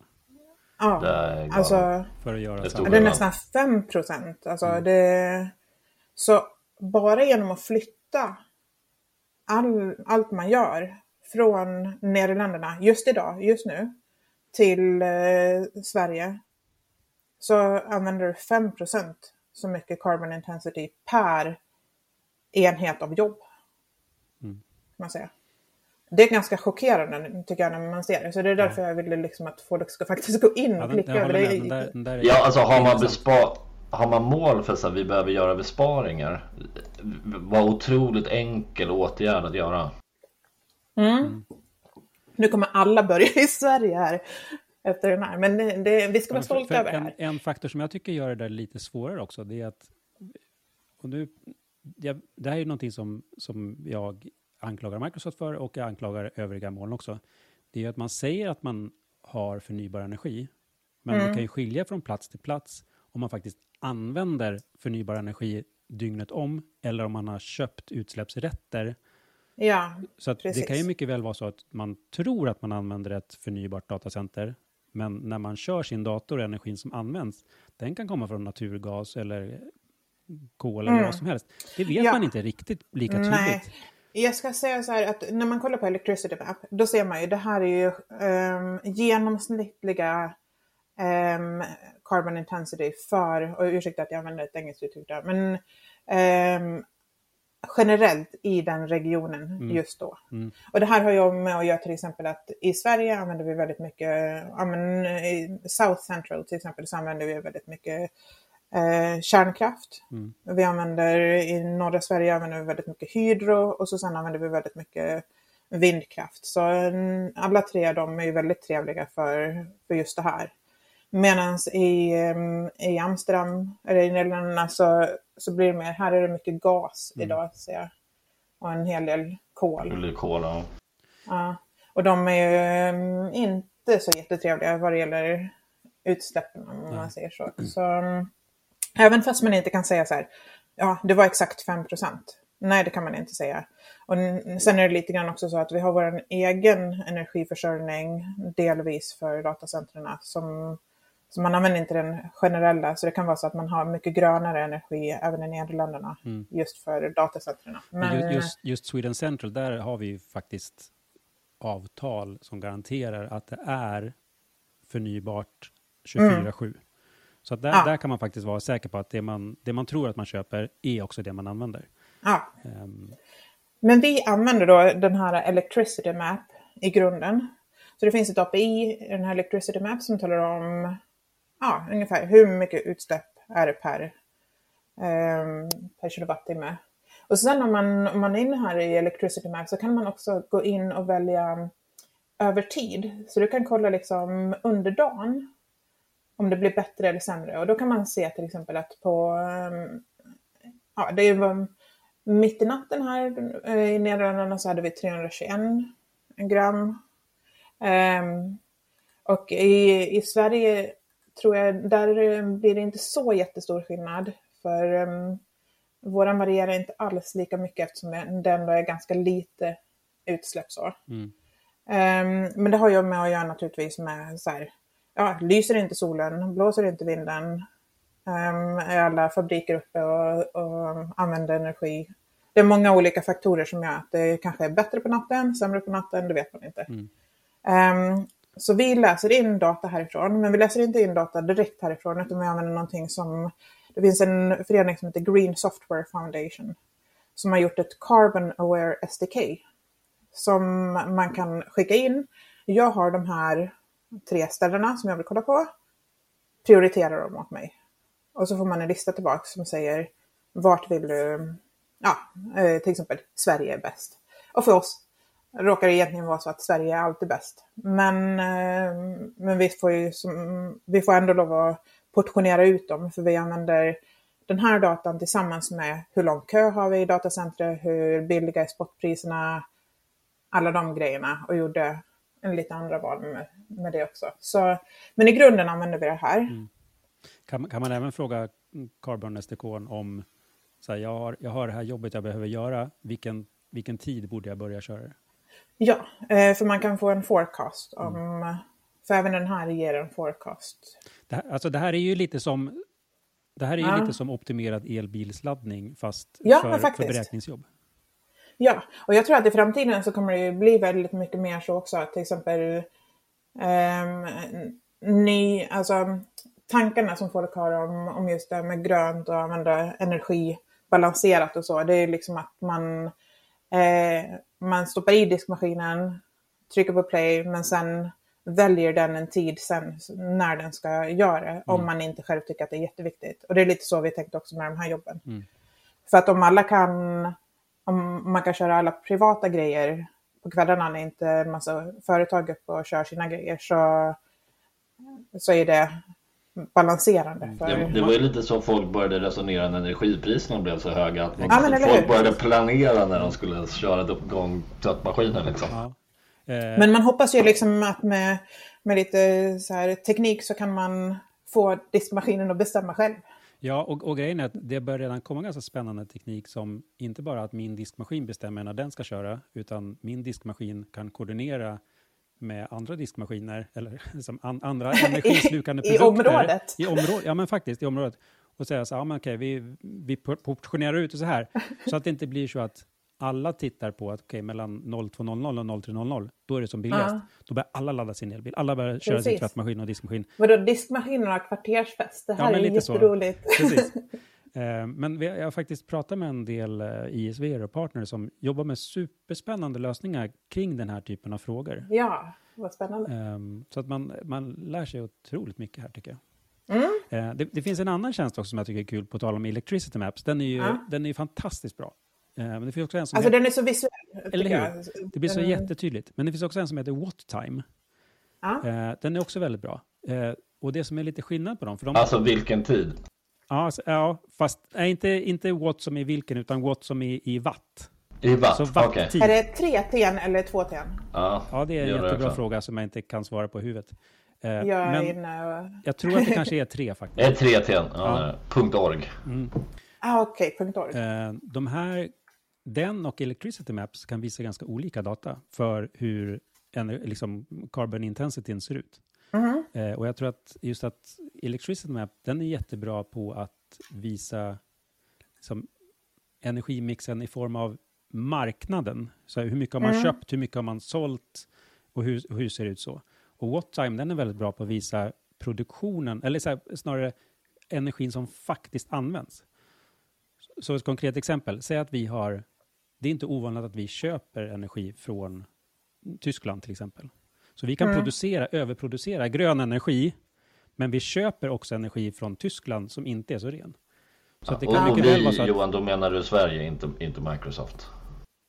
Speaker 3: Ja,
Speaker 1: Det
Speaker 3: alltså...
Speaker 2: för att göra
Speaker 1: Det är
Speaker 3: Det är nästan 5 procent. Alltså
Speaker 2: Mm.
Speaker 3: det... Så bara genom att flytta all, allt man gör från Nederländerna just idag, just nu, till eh, Sverige så använder du 5 procent så mycket carbon intensity per enhet av jobb.
Speaker 2: Mm.
Speaker 3: Kan man säga. Det är ganska chockerande tycker jag när man ser det. Så det är därför jag ville liksom att folk ska faktiskt gå in
Speaker 2: Ja,
Speaker 3: och
Speaker 2: den,
Speaker 3: klicka över det.
Speaker 2: Den där, den där är
Speaker 1: Ja, alltså har man,
Speaker 2: intressant.
Speaker 1: bespa- har man mål för att vi behöver göra besparingar. Var otroligt enkel åtgärd att göra.
Speaker 3: Mm. Mm. Nu kommer alla börja i Sverige här efter den här, men det, vi ska vara stolta över det
Speaker 2: här. En, en, faktor som jag tycker gör det där lite svårare också, det är att och nu, jag, det här är ju någonting som, som jag anklagar Microsoft för och jag anklagar övriga moln också. Det är att man säger att man har förnybar energi, men mm. det kan ju skilja från plats till plats om man faktiskt använder förnybar energi dygnet om eller om man har köpt utsläppsrätter.
Speaker 3: Ja,
Speaker 2: så det kan ju mycket väl vara så att man tror att man använder ett förnybart datacenter, men när man kör sin dator energin som används, den kan komma från naturgas eller kol eller mm. vad som helst. Det vet ja. man inte riktigt lika tydligt. Nej.
Speaker 3: Jag ska säga så här att när man kollar på Electricity Map, då ser man ju det här är ju um, genomsnittliga um, carbon intensity för, och ursäkta att jag använder ett engelskt uttryck där, men um, generellt i den regionen mm. just då. Mm. Och det här har ju med att göra till exempel att i Sverige använder vi väldigt mycket, ja men i South Central till exempel så använder vi väldigt mycket eh, kärnkraft. Mm. Vi använder, i norra Sverige använder vi väldigt mycket hydro och så sen använder vi väldigt mycket vindkraft. Så mm, alla tre av dem är väldigt trevliga för, för just det här. Medan i, mm, i Amsterdam, eller i Nederländerna, så, så blir det mer, här är det mycket gas mm. idag, ser jag. Och en hel del kol.
Speaker 1: Det blir kol, ja.
Speaker 3: ja. Och de är ju mm, inte så jättetrevliga vad det gäller utsläppen, om man säger så. så Även fast man inte kan säga så här, ja, det var exakt 5% Nej, det kan man inte säga. Och sen är det lite grann också så att vi har vår egen energiförsörjning delvis för datacentren som, som man använder inte den generella, så det kan vara så att man har mycket grönare energi även i Nederländerna mm. just för datacentren.
Speaker 2: Men just, just Sweden Central, där har vi faktiskt avtal som garanterar att det är förnybart 24-7. Mm. Så där, ja. där kan man faktiskt vara säker på att det man, det man tror att man köper är också det man använder.
Speaker 3: Ja. Um. Men vi använder då den här Electricity Map i grunden. Så det finns ett API i den här Electricity Map som talar om ja, ungefär hur mycket utsläpp är det per, eh, per kilowattimme. Och sen om man, om man är inne här i Electricity Map så kan man också gå in och välja ehm, över tid. Så du kan kolla liksom under dagen om det blir bättre eller sämre. Och då kan man se till exempel att på, ehm, ja det var mitt i natten här eh, i Nederländerna så hade vi 321 gram. Um, och i, i Sverige tror jag, där blir det inte så jättestor skillnad. För um, våran varierar inte alls lika mycket eftersom det ändå är ganska lite utsläpp så. Mm. Um, men det har ju med att göra naturligtvis med så här, ja, lyser inte solen, blåser inte vinden, um, är alla fabriker uppe och, och använder energi. Det är många olika faktorer som gör att det kanske är bättre på natten, sämre på natten, det vet man inte. Mm. Um, så vi läser in data härifrån, men vi läser inte in data direkt härifrån, utan vi använder någonting som... Det finns en förening som heter Green Software Foundation som har gjort ett Carbon Aware SDK som man kan skicka in. Jag har de här tre ställena som jag vill kolla på. Prioritera dem åt mig. Och så får man en lista tillbaka som säger vart vill du, ja, eh, till exempel Sverige är bäst. Och för oss råkar det egentligen vara så att Sverige är alltid bäst. Men, eh, men vi, får ju som, vi får ändå lov att portionera ut dem för vi använder den här datan tillsammans med hur lång kö har vi i datacentret, hur billiga är spotpriserna, alla de grejerna och gjorde en lite andra val med, med det också. Så, men i grunden använder vi det här. Mm.
Speaker 2: Kan, kan man även fråga Carbon SDK om så här, jag, har, jag har det här jobbet jag behöver göra, vilken, vilken tid borde jag börja köra det?
Speaker 3: Ja, eh, för man kan få en forecast om, mm. för även den här ger en forecast.
Speaker 2: Det här, alltså det här är ju lite som det här är ju ja. lite som optimerad elbilsladdning fast ja, för, för beräkningsjobb.
Speaker 3: Ja, och jag tror att i framtiden så kommer det bli väldigt mycket mer så också. Till exempel um, ny, alltså tankarna som folk har om, om just det med grönt och använda energi balanserat och så. Det är liksom att man, eh, man stoppar i diskmaskinen, trycker på play, men sen väljer den en tid sen när den ska göra det, mm. om man inte själv tycker att det är jätteviktigt. Och det är lite så vi tänkte också med de här jobben. Mm. För att om alla kan om man kan köra alla privata grejer på kvällarna när inte en massa företag upp och kör sina grejer så, så är det balanserande. För...
Speaker 1: Det, det var ju lite så folk började resonera när energipriserna blev så höga. Att
Speaker 3: Ja, men eller
Speaker 1: folk började planera när de skulle köra igång tvättmaskinen. Liksom.
Speaker 2: Ja. Eh,
Speaker 3: Men man hoppas ju liksom att med, med lite så här teknik så kan man få diskmaskinen att bestämma själv.
Speaker 2: Ja, och, och grejen är att det börjar redan komma ganska spännande teknik som inte bara att min diskmaskin bestämmer när den ska köra, utan min diskmaskin kan koordinera med andra diskmaskiner eller som an, andra energislukande
Speaker 3: i
Speaker 2: produkter.
Speaker 3: området?
Speaker 2: I området. Ja, men faktiskt i området. Och säga så här, ja, men okej, vi, vi portionerar ut det så här, så att det inte blir så att alla tittar på att okej, mellan 02.00 och 03.00, då är det som billigast.
Speaker 3: Ja.
Speaker 2: Då börjar alla ladda sin elbil. Alla börjar köra sin
Speaker 3: Precis.
Speaker 2: tvättmaskin och diskmaskin.
Speaker 3: Vadå, diskmaskinen har kvartersfest? Det
Speaker 2: Ja,
Speaker 3: här
Speaker 2: men
Speaker 3: är jätteroligt.
Speaker 2: Precis. Eh, Men vi, jag har faktiskt pratat med en del eh, ISV och partner som jobbar med superspännande lösningar kring den här typen av frågor.
Speaker 3: Ja, vad spännande.
Speaker 2: Ehm, Så att man, man lär sig otroligt mycket här tycker jag.
Speaker 3: Mm.
Speaker 2: Eh, Det, det finns en annan tjänst också som jag tycker är kul, på tal om Electricity Maps. Den är ju,
Speaker 3: Ja.
Speaker 2: den är ju fantastiskt bra. Eh, Men det finns också en som
Speaker 3: Alltså
Speaker 2: heter,
Speaker 3: den är så visuell.
Speaker 2: Eller hur? det blir så
Speaker 3: Den-
Speaker 2: jättetydligt. Men det finns också en som heter Wattime.
Speaker 3: Ja.
Speaker 2: Eh, Den är också väldigt bra. Eh, Och det som är lite skillnad på dem, för de,
Speaker 1: Alltså vilken tid?
Speaker 2: Ja, ja, fast nej, inte, inte watt som i vilken, utan watt som i, i watt.
Speaker 1: I watt?
Speaker 2: Så
Speaker 1: Okej.
Speaker 2: watttid.
Speaker 3: Är det 3 TN eller 2 TN?
Speaker 1: Ja,
Speaker 2: Ja, det är en jättebra
Speaker 1: också.
Speaker 2: fråga som jag inte kan svara på i huvudet. Eh,
Speaker 3: Jag är
Speaker 2: men
Speaker 3: inne och...
Speaker 2: jag tror att det kanske är tre faktiskt.
Speaker 1: Är 3 TN? Ja. Punkt .org.
Speaker 3: Ah, Okej, punkt org.
Speaker 2: Eh, de här, den och Electricity Maps kan visa ganska olika data för hur en, liksom, carbon intensityn ser ut. Eh, och jag tror att just att Electricity Map, den är jättebra på att visa liksom, energimixen i form av marknaden. Så hur mycket har man
Speaker 3: Mm.
Speaker 2: köpt, hur mycket har man sålt och hur, hur ser det ut så? Och Wattime, den är väldigt bra på att visa produktionen, eller här, snarare energin som faktiskt används. Så ett konkret exempel, säg att vi har, det är inte ovanligt att vi köper energi från Tyskland till exempel. Så vi kan
Speaker 3: Mm.
Speaker 2: producera, överproducera grön energi, men vi köper också energi från Tyskland som inte är så ren. Så att det kan
Speaker 1: och
Speaker 2: mycket
Speaker 1: vi,
Speaker 2: väl vara så att,
Speaker 1: Johan, då menar du Sverige, inte, inte Microsoft?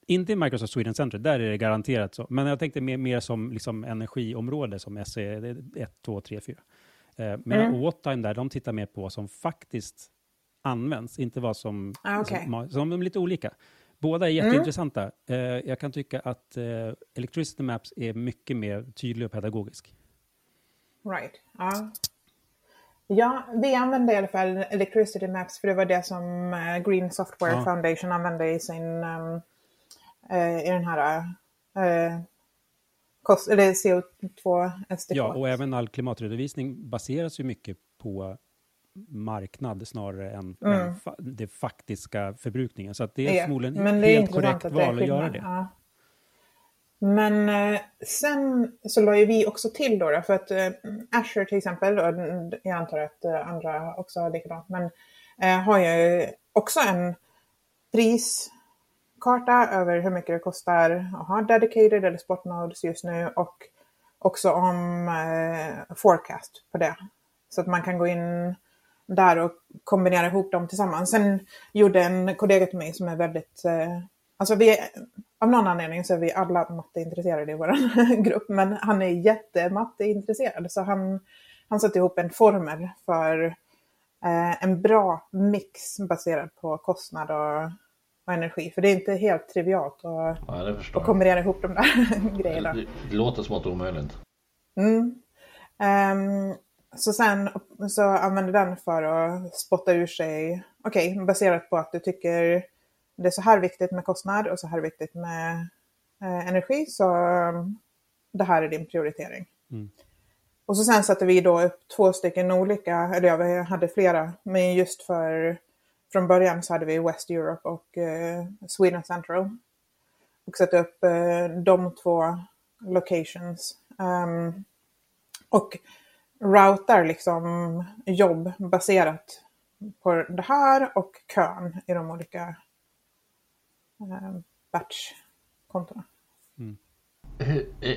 Speaker 2: inte i Microsoft Sweden Center, där är det garanterat så. Men jag tänkte mer, mer som liksom energiområde som SE 1, 2, 3, 4. Eh, medan
Speaker 3: Mm.
Speaker 2: Wattime där, de tittar mer på vad som faktiskt används, inte vad som...
Speaker 3: Ah, okej.
Speaker 2: som, som de är lite olika. Båda är jätteintressanta. Eh, jag kan tycka att eh, Electricity Maps är mycket mer tydlig och pedagogisk.
Speaker 3: Right. Ja. ja, vi använde i alla fall Electricity Maps för det var det som eh, Green Software
Speaker 2: Ja.
Speaker 3: Foundation använde i sin eh, i den här uh, kost, eller CO2-estikat.
Speaker 2: Ja, och även all klimatredovisning baseras ju mycket på marknad snarare än, än fa det faktiska förbrukningen. Så att det är
Speaker 3: Ja,
Speaker 2: förmodligen
Speaker 3: men det är
Speaker 2: helt korrekt
Speaker 3: att
Speaker 2: val att göra det.
Speaker 3: Ja. Men eh, sen så la ju vi också till då, då för att eh, Azure till exempel, och jag antar att eh, andra också har likadant, men eh, har ju också en priskarta över hur mycket det kostar att ha dedicated eller spot nodes just nu och också om eh, forecast på det. Så att man kan gå in där och kombinera ihop dem tillsammans. Sen gjorde en kollega till mig som är väldigt, eh, alltså vi, av någon anledning så är vi alla matteintresserade i vår grupp, men han är jättematteintresserad så han, han satte ihop en formel för eh, en bra mix baserad på kostnad och, och energi. För det är inte helt trivialt att,
Speaker 1: Ja,
Speaker 3: kombinera ihop de där grejerna.
Speaker 1: Det, det låter smått omöjligt.
Speaker 3: Mm. Ehm, så sen så använder den för att spotta ur sig, okej, baserat på att du tycker det är så här viktigt med kostnad och så här viktigt med eh, energi, så um, det här är din prioritering.
Speaker 2: Mm.
Speaker 3: Och så sen satte vi då upp två stycken olika, eller ja, vi hade flera, men just för från början så hade vi West Europe och eh, Sweden Central. Och satte upp eh, de två locations. Ehm, och routar liksom jobb baserat på det här och kön i de olika eh, batchkontona.
Speaker 1: Hur, eh,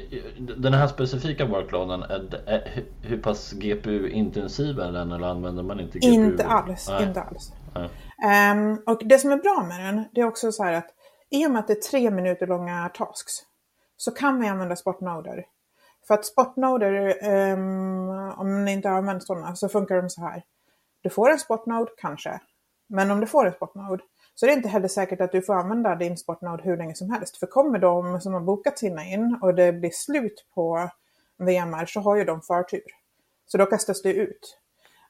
Speaker 1: den här specifika workloaden, hur, pass GPU-intensiv är den eller använder man inte GPU?
Speaker 3: Inte alls,
Speaker 1: Nej.
Speaker 3: inte alls. Ehm, och det som är bra med den, det är också så här att i och med att det är tre minuter långa tasks, så kan vi använda spotnoder. För att spotnoder, um, om ni inte har använt sådana, så funkar de så här. Du får en spotnode, kanske. Men om du får en spotnode så är det inte heller säkert att du får använda din spotnode hur länge som helst. För kommer de som har bokat sina in och det blir slut på VMR så har ju de förtur. Så då kastas det ut.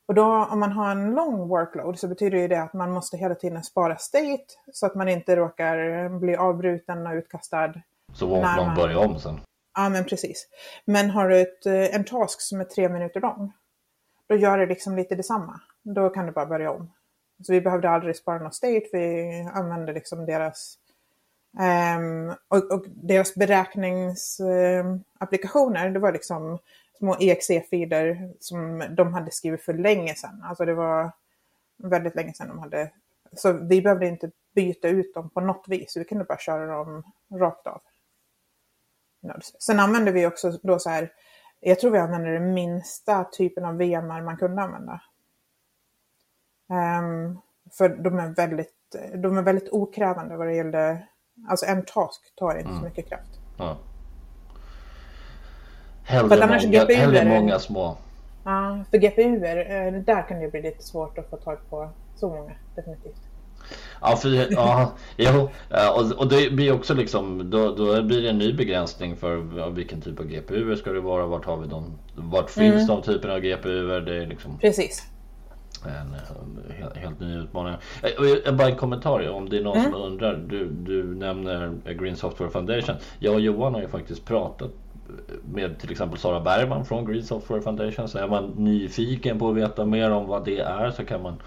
Speaker 3: Och då om man har en lång workload så betyder det att man måste hela tiden spara state så att man inte råkar bli avbruten och utkastad.
Speaker 1: Så won't någon börja om sen?
Speaker 3: Ja, men precis. Men har du ett, eh, en task som är tre minuter lång, då gör det liksom lite detsamma. Då kan du bara börja om. Så vi behövde aldrig spara något state, vi använde liksom deras um, och, och, deras beräkningsapplikationer, um, det var liksom små exe-filer som de hade skrivit för länge sedan. Alltså det var väldigt länge sedan de hade... Så vi behövde inte byta ut dem på något vis, vi kunde bara köra dem rakt av. Sen använde vi också då så här, jag tror vi använde den minsta typen av VMR man kunde använda. Um, för de är, väldigt, de är väldigt okrävande vad det gäller, alltså en task tar inte mm. så mycket kraft. Ja.
Speaker 1: Hellre, många, GPU hellre många små.
Speaker 3: Ja, för GPU, eh, där kan det bli lite svårt att få tag på så många, definitivt.
Speaker 1: Ja, för, ja, jo, och, och det blir också liksom, då, då blir det en ny begränsning för vilken typ av GPU ska det vara, vart har vi dem, vart finns mm. de typerna av GPU? Det är liksom...
Speaker 3: Precis.
Speaker 1: En helt, helt ny utmaning. Eh, bara en kommentar om det är någon mm. som undrar. Du, du nämner Green Software Foundation. Jag och Johan har ju faktiskt pratat med till exempel Sara Bergman från Green Software Foundation. Så är man nyfiken på att veta mer om vad det är så kan man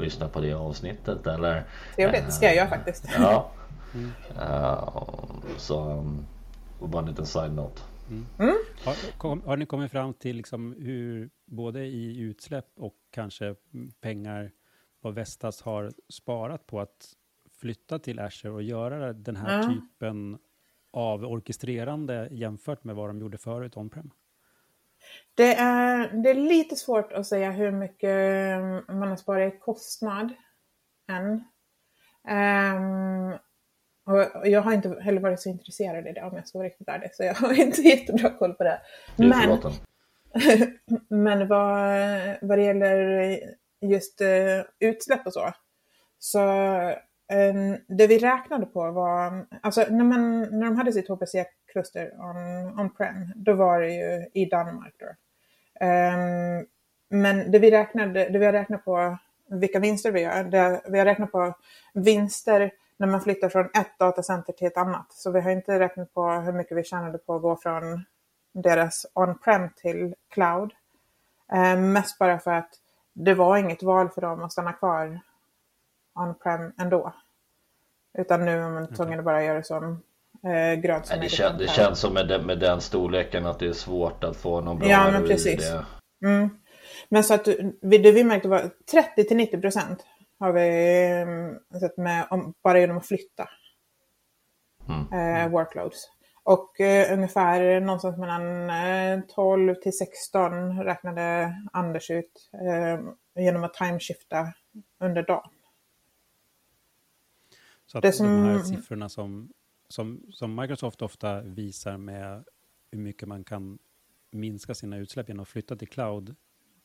Speaker 1: lyssna på det avsnittet. Eller,
Speaker 3: Trevligt, det ska jag göra faktiskt.
Speaker 1: Ja. Mm. Uh, så, um, och bara en liten side-note.
Speaker 2: Mm. Mm. Har, kom, har, ni kommit fram till liksom hur både i utsläpp och kanske pengar vad Vestas har sparat på att flytta till Azure och göra den här typen av orkestrerande jämfört med vad de gjorde förut on-prem?
Speaker 3: Det är, det är lite svårt att säga hur mycket man har sparat i kostnad än. Um, och jag har inte heller varit så intresserad i det om jag ska vara riktigt ärlig, så jag har inte jättebra koll på det. Men, men vad, vad det gäller just uh, utsläpp och så, så Ehm, det vi räknade på var, alltså när, man, när de hade sitt HPC-kluster on-prem, on då var det ju i Danmark. Då. Um, men det vi, räknade, det vi har räknat på vilka vinster vi gör, det, vi har räknat på vinster när man flyttar från ett datacenter till ett annat. Så vi har inte räknat på hur mycket vi tjänade på att gå från deras on-prem till cloud. Um, mest bara för att det var inget val för dem att stanna kvar on-prem ändå. Utan nu är man tvungen att bara göra som eh, gröd
Speaker 1: som det, kän, det känns som med den, med den storleken att det är svårt att få någon bra
Speaker 3: Ja, men precis. Det. Mm. Men så att det vi märkte var 30 till 90 procent har vi um, sett med om, bara genom att flytta mm. eh, workloads. Och eh, ungefär någonstans mellan eh, 12 till 16 räknade Anders ut eh, genom att timeshifta under dagen.
Speaker 2: Så att som, de här siffrorna som, som, som Microsoft ofta visar med hur mycket man kan minska sina utsläpp genom att flytta till cloud,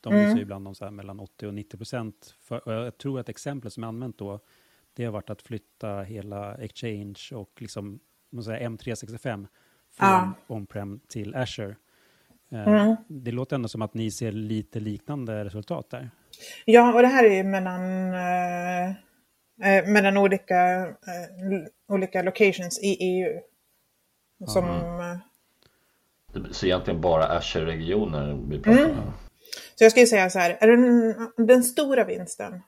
Speaker 2: de mm. visar ibland om så mellan 80 och 90 procent. Jag tror att exemplet som är använt då, det har varit att flytta hela Exchange och liksom, säga, M365 från ja. on-prem till Azure. Eh, mm. Det låter ändå som att ni ser lite liknande resultat där.
Speaker 3: Ja, och det här är ju mellan, eh, mellan olika, eh, olika locations i EU. Som, mm.
Speaker 1: Så egentligen bara Azure-regioner vi pratar mm. om?
Speaker 3: Så jag skulle säga så här, är den, den stora vinsten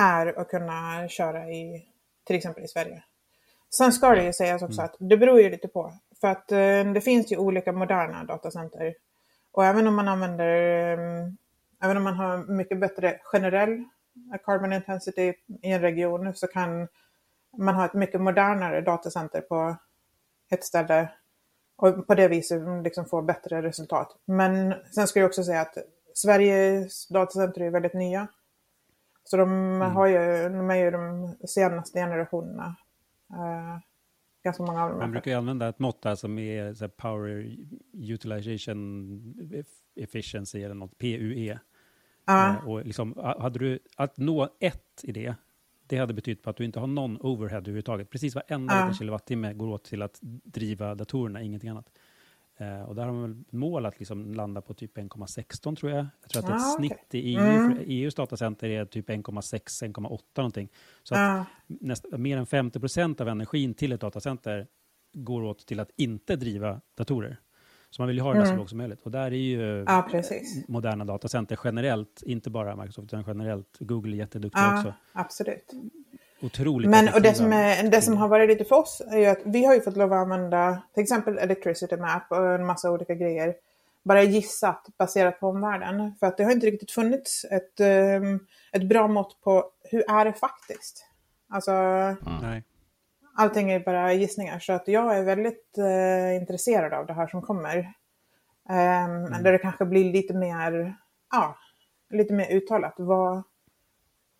Speaker 3: är att kunna köra i till exempel i Sverige. Sen ska det ju sägas också mm. att det beror ju lite på. För att eh, det finns ju olika moderna datacenter. Och även om man använder, eh, även om man har mycket bättre generell carbon intensity i en region så kan man ha ett mycket modernare datacenter på ett ställe och på det viset liksom få bättre resultat. Men sen ska jag också säga att Sveriges datacenter är väldigt nya. Så de, mm. har ju, de är ju de senaste generationerna. Uh, ganska många av dem.
Speaker 2: Man brukar ju använda ett mått där som är så power utilization efficiency eller något, PUE.
Speaker 3: Ja.
Speaker 2: Eh, och liksom, hade du, att nå ett i det, det hade betytt på att du inte har någon overhead överhuvudtaget. Precis varenda
Speaker 3: Ja.
Speaker 2: kilowattimme går åt till att driva datorerna, ingenting annat. Eh, och där har man väl mål att liksom landa på typ 1,16 tror jag. Jag tror att ett
Speaker 3: Ah, okej.
Speaker 2: snitt i EU,
Speaker 3: Mm.
Speaker 2: EUs datacenter är typ 1,6, 1,8 någonting. Så att
Speaker 3: Ja.
Speaker 2: näst, mer än 50 procent av energin till ett datacenter går åt till att inte driva datorer. Så man vill ju ha det där så
Speaker 3: Mm.
Speaker 2: lågt som möjligt. Och där är ju
Speaker 3: ja, precis.
Speaker 2: moderna datacenter generellt, inte bara Microsoft, utan generellt. Google är jätteduktiga
Speaker 3: Ja,
Speaker 2: också.
Speaker 3: absolut.
Speaker 2: Otroligt
Speaker 3: Men och det som, är, det som har varit lite för oss är ju att vi har ju fått lov att använda till exempel Electricity Map och en massa olika grejer. Bara gissat baserat på omvärlden. För att det har inte riktigt funnits ett, ehm, ett bra mått på hur är det faktiskt. Alltså
Speaker 2: Nej.
Speaker 3: Allting är bara gissningar. Så att jag är väldigt eh, intresserad av det här som kommer. Ehm, Men där det kanske blir lite mer, ja, lite mer uttalat. Vad,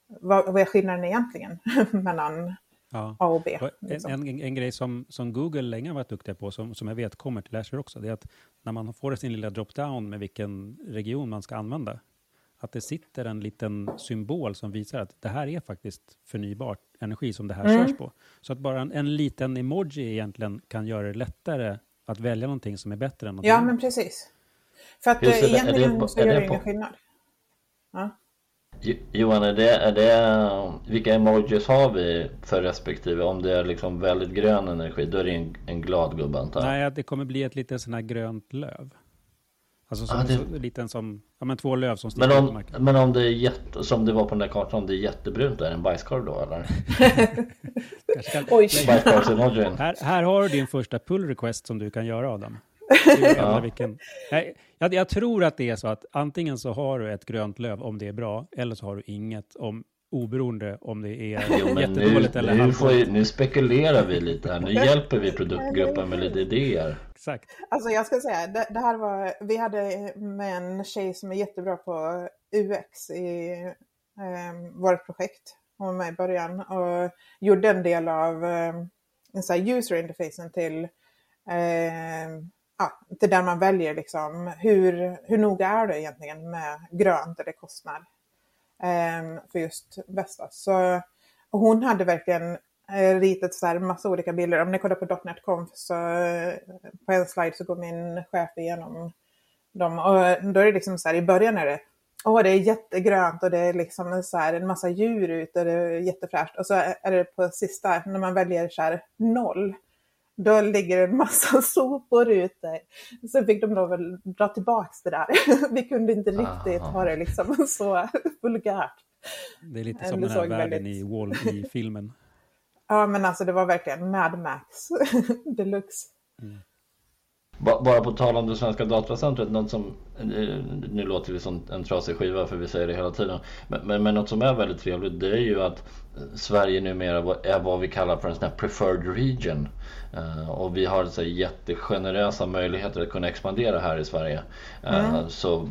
Speaker 3: vad, vad är skillnaden egentligen mellan
Speaker 2: Ja.
Speaker 3: A och B? Liksom?
Speaker 2: En, en, en grej som, som Google länge har varit duktiga på, som, som jag vet kommer till Azure också, det är att när man får sin lilla drop-down med vilken region man ska använda, att det sitter en liten symbol som visar att det här är faktiskt förnybar energi som det här
Speaker 3: Mm.
Speaker 2: körs på. Så att bara en, en liten emoji egentligen kan göra det lättare att välja någonting som är bättre än någonting
Speaker 3: Ja, men precis. För att
Speaker 1: ser
Speaker 3: eh,
Speaker 1: det- det
Speaker 3: egentligen
Speaker 1: på-
Speaker 3: så gör
Speaker 1: det
Speaker 3: det ingen skillnad. Ja.
Speaker 1: Jo- Johan, är det, är det, vilka emojis har vi för respektive? Om det är liksom väldigt grön energi, då är det en, en glad gubbe antar jag.
Speaker 2: Nej, det kommer bli ett litet sån här grönt löv. Alltså som,
Speaker 1: Ja, det-
Speaker 2: så, liten som, ja men två löv som sticker
Speaker 1: Men
Speaker 2: ut
Speaker 1: om,
Speaker 2: marken.
Speaker 1: men om det är jätte, som det var på den där kartan, om det är jättebrunt, är det en bajskorv då eller?
Speaker 2: Kan-
Speaker 3: Oj.
Speaker 2: Här, här har du din första pull request som du kan göra Adam.
Speaker 1: Ja.
Speaker 2: vilken. Nej, jag, jag tror att det är så att antingen så har du ett grönt löv om det är bra, eller så har du inget om oberoende om det är
Speaker 1: Jo, men nu,
Speaker 2: jättedåligt eller
Speaker 1: nu, får,
Speaker 2: halvdåligt.
Speaker 1: ju- nu spekulerar vi lite här. Nu hjälper vi produktgruppen med lite idéer.
Speaker 2: Exakt.
Speaker 3: Alltså jag ska säga, det, det här var, vi hade med en tjej som är jättebra på UX i eh, vårt projekt. Hon var med i början och gjorde en del av eh, sån här user interfacen till, eh, ja, till där man väljer liksom hur, hur noga är det egentligen med grönt eller kostnad Ehm, för just Vestas. Så hon hade verkligen eh, ritat så här massa olika bilder. Om ni kollar på .NET Conf så eh, på en slide så går min chef igenom dem. Och eh, då är det liksom så här i början är det Åh, det är jättegrönt och det är liksom så här en massa djur ute och det är jättefräscht. Och så är det på sista, när man väljer så här noll, då ligger det en massa sopor ute. Så fick de då väl dra tillbaks det där. Vi kunde inte riktigt
Speaker 1: Aha.
Speaker 3: ha det liksom så vulgärt.
Speaker 2: Det är lite som den här världen
Speaker 3: väldigt-
Speaker 2: i Wall-E-filmen.
Speaker 3: Ja, men alltså det var verkligen Mad Max deluxe.
Speaker 1: Ba- Bara på tal om det svenska datacentret, något som, eh, nu låter vi som en trasig skiva för vi säger det hela tiden. Men, men, men något som är väldigt trevligt det är ju att eh, Sverige numera är vad vi kallar för en sån här preferred region. Eh, och vi har så jättegenerösa möjligheter att kunna expandera här i Sverige. Eh, Så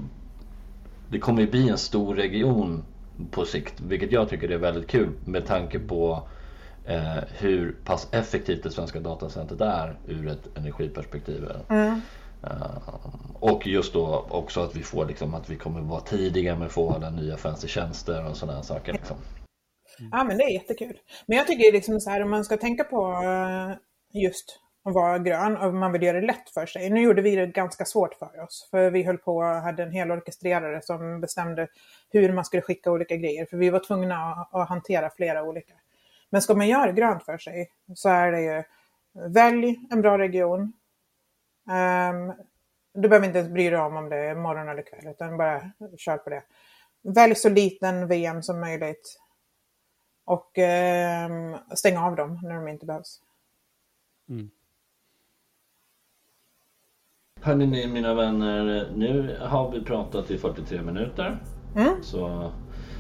Speaker 1: det kommer ju bli en stor region på sikt, vilket jag tycker är väldigt kul med tanke på eh, hur pass effektivt det svenska datacentret är ur ett energiperspektiv.
Speaker 3: Mm.
Speaker 1: Eh, och just då också att vi får liksom att vi kommer vara tidiga med att få alla nya tjänster och sådana saker. Liksom.
Speaker 3: Ja, men det är jättekul. Men jag tycker liksom så här, om man ska tänka på eh, just att vara grön och man vill göra det lätt för sig. Nu gjorde vi det ganska svårt för oss, för vi höll på och hade en hel orkestrerare som bestämde hur man skulle skicka olika grejer, för vi var tvungna att hantera flera olika. Men ska man göra grönt för sig så är det ju välj en bra region. Um, du behöver inte ens bry dig om om det är morgon eller kväll, utan bara kör på det. Välj så liten VM som möjligt. Och ehm, stäng av dem när de inte behövs.
Speaker 2: Mm.
Speaker 1: Hörni ni mina vänner, nu har vi pratat i 43 minuter.
Speaker 3: Mm.
Speaker 1: Så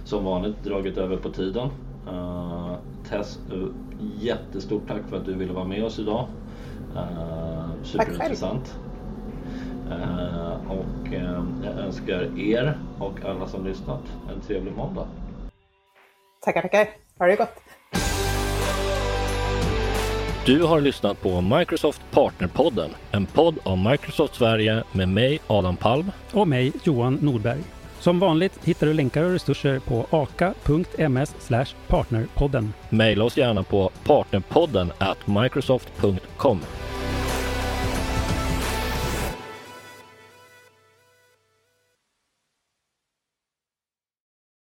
Speaker 1: som vanligt dragit över på tiden. Uh, Tess, uh, jättestort tack för att du ville vara med oss idag. Uh, superintressant. Uh, och uh, jag önskar er och alla som lyssnat en trevlig måndag.
Speaker 3: Tackar, tackar. Ha det gott.
Speaker 1: Du har lyssnat på Microsoft Partnerpodden, en podd om Microsoft Sverige med mig Adam Palm
Speaker 2: och mig Johan Nordberg. Som vanligt hittar du länkar och resurser på aka.ms partnerpodden.
Speaker 1: Maila oss gärna på partnerpodden at microsoft.com.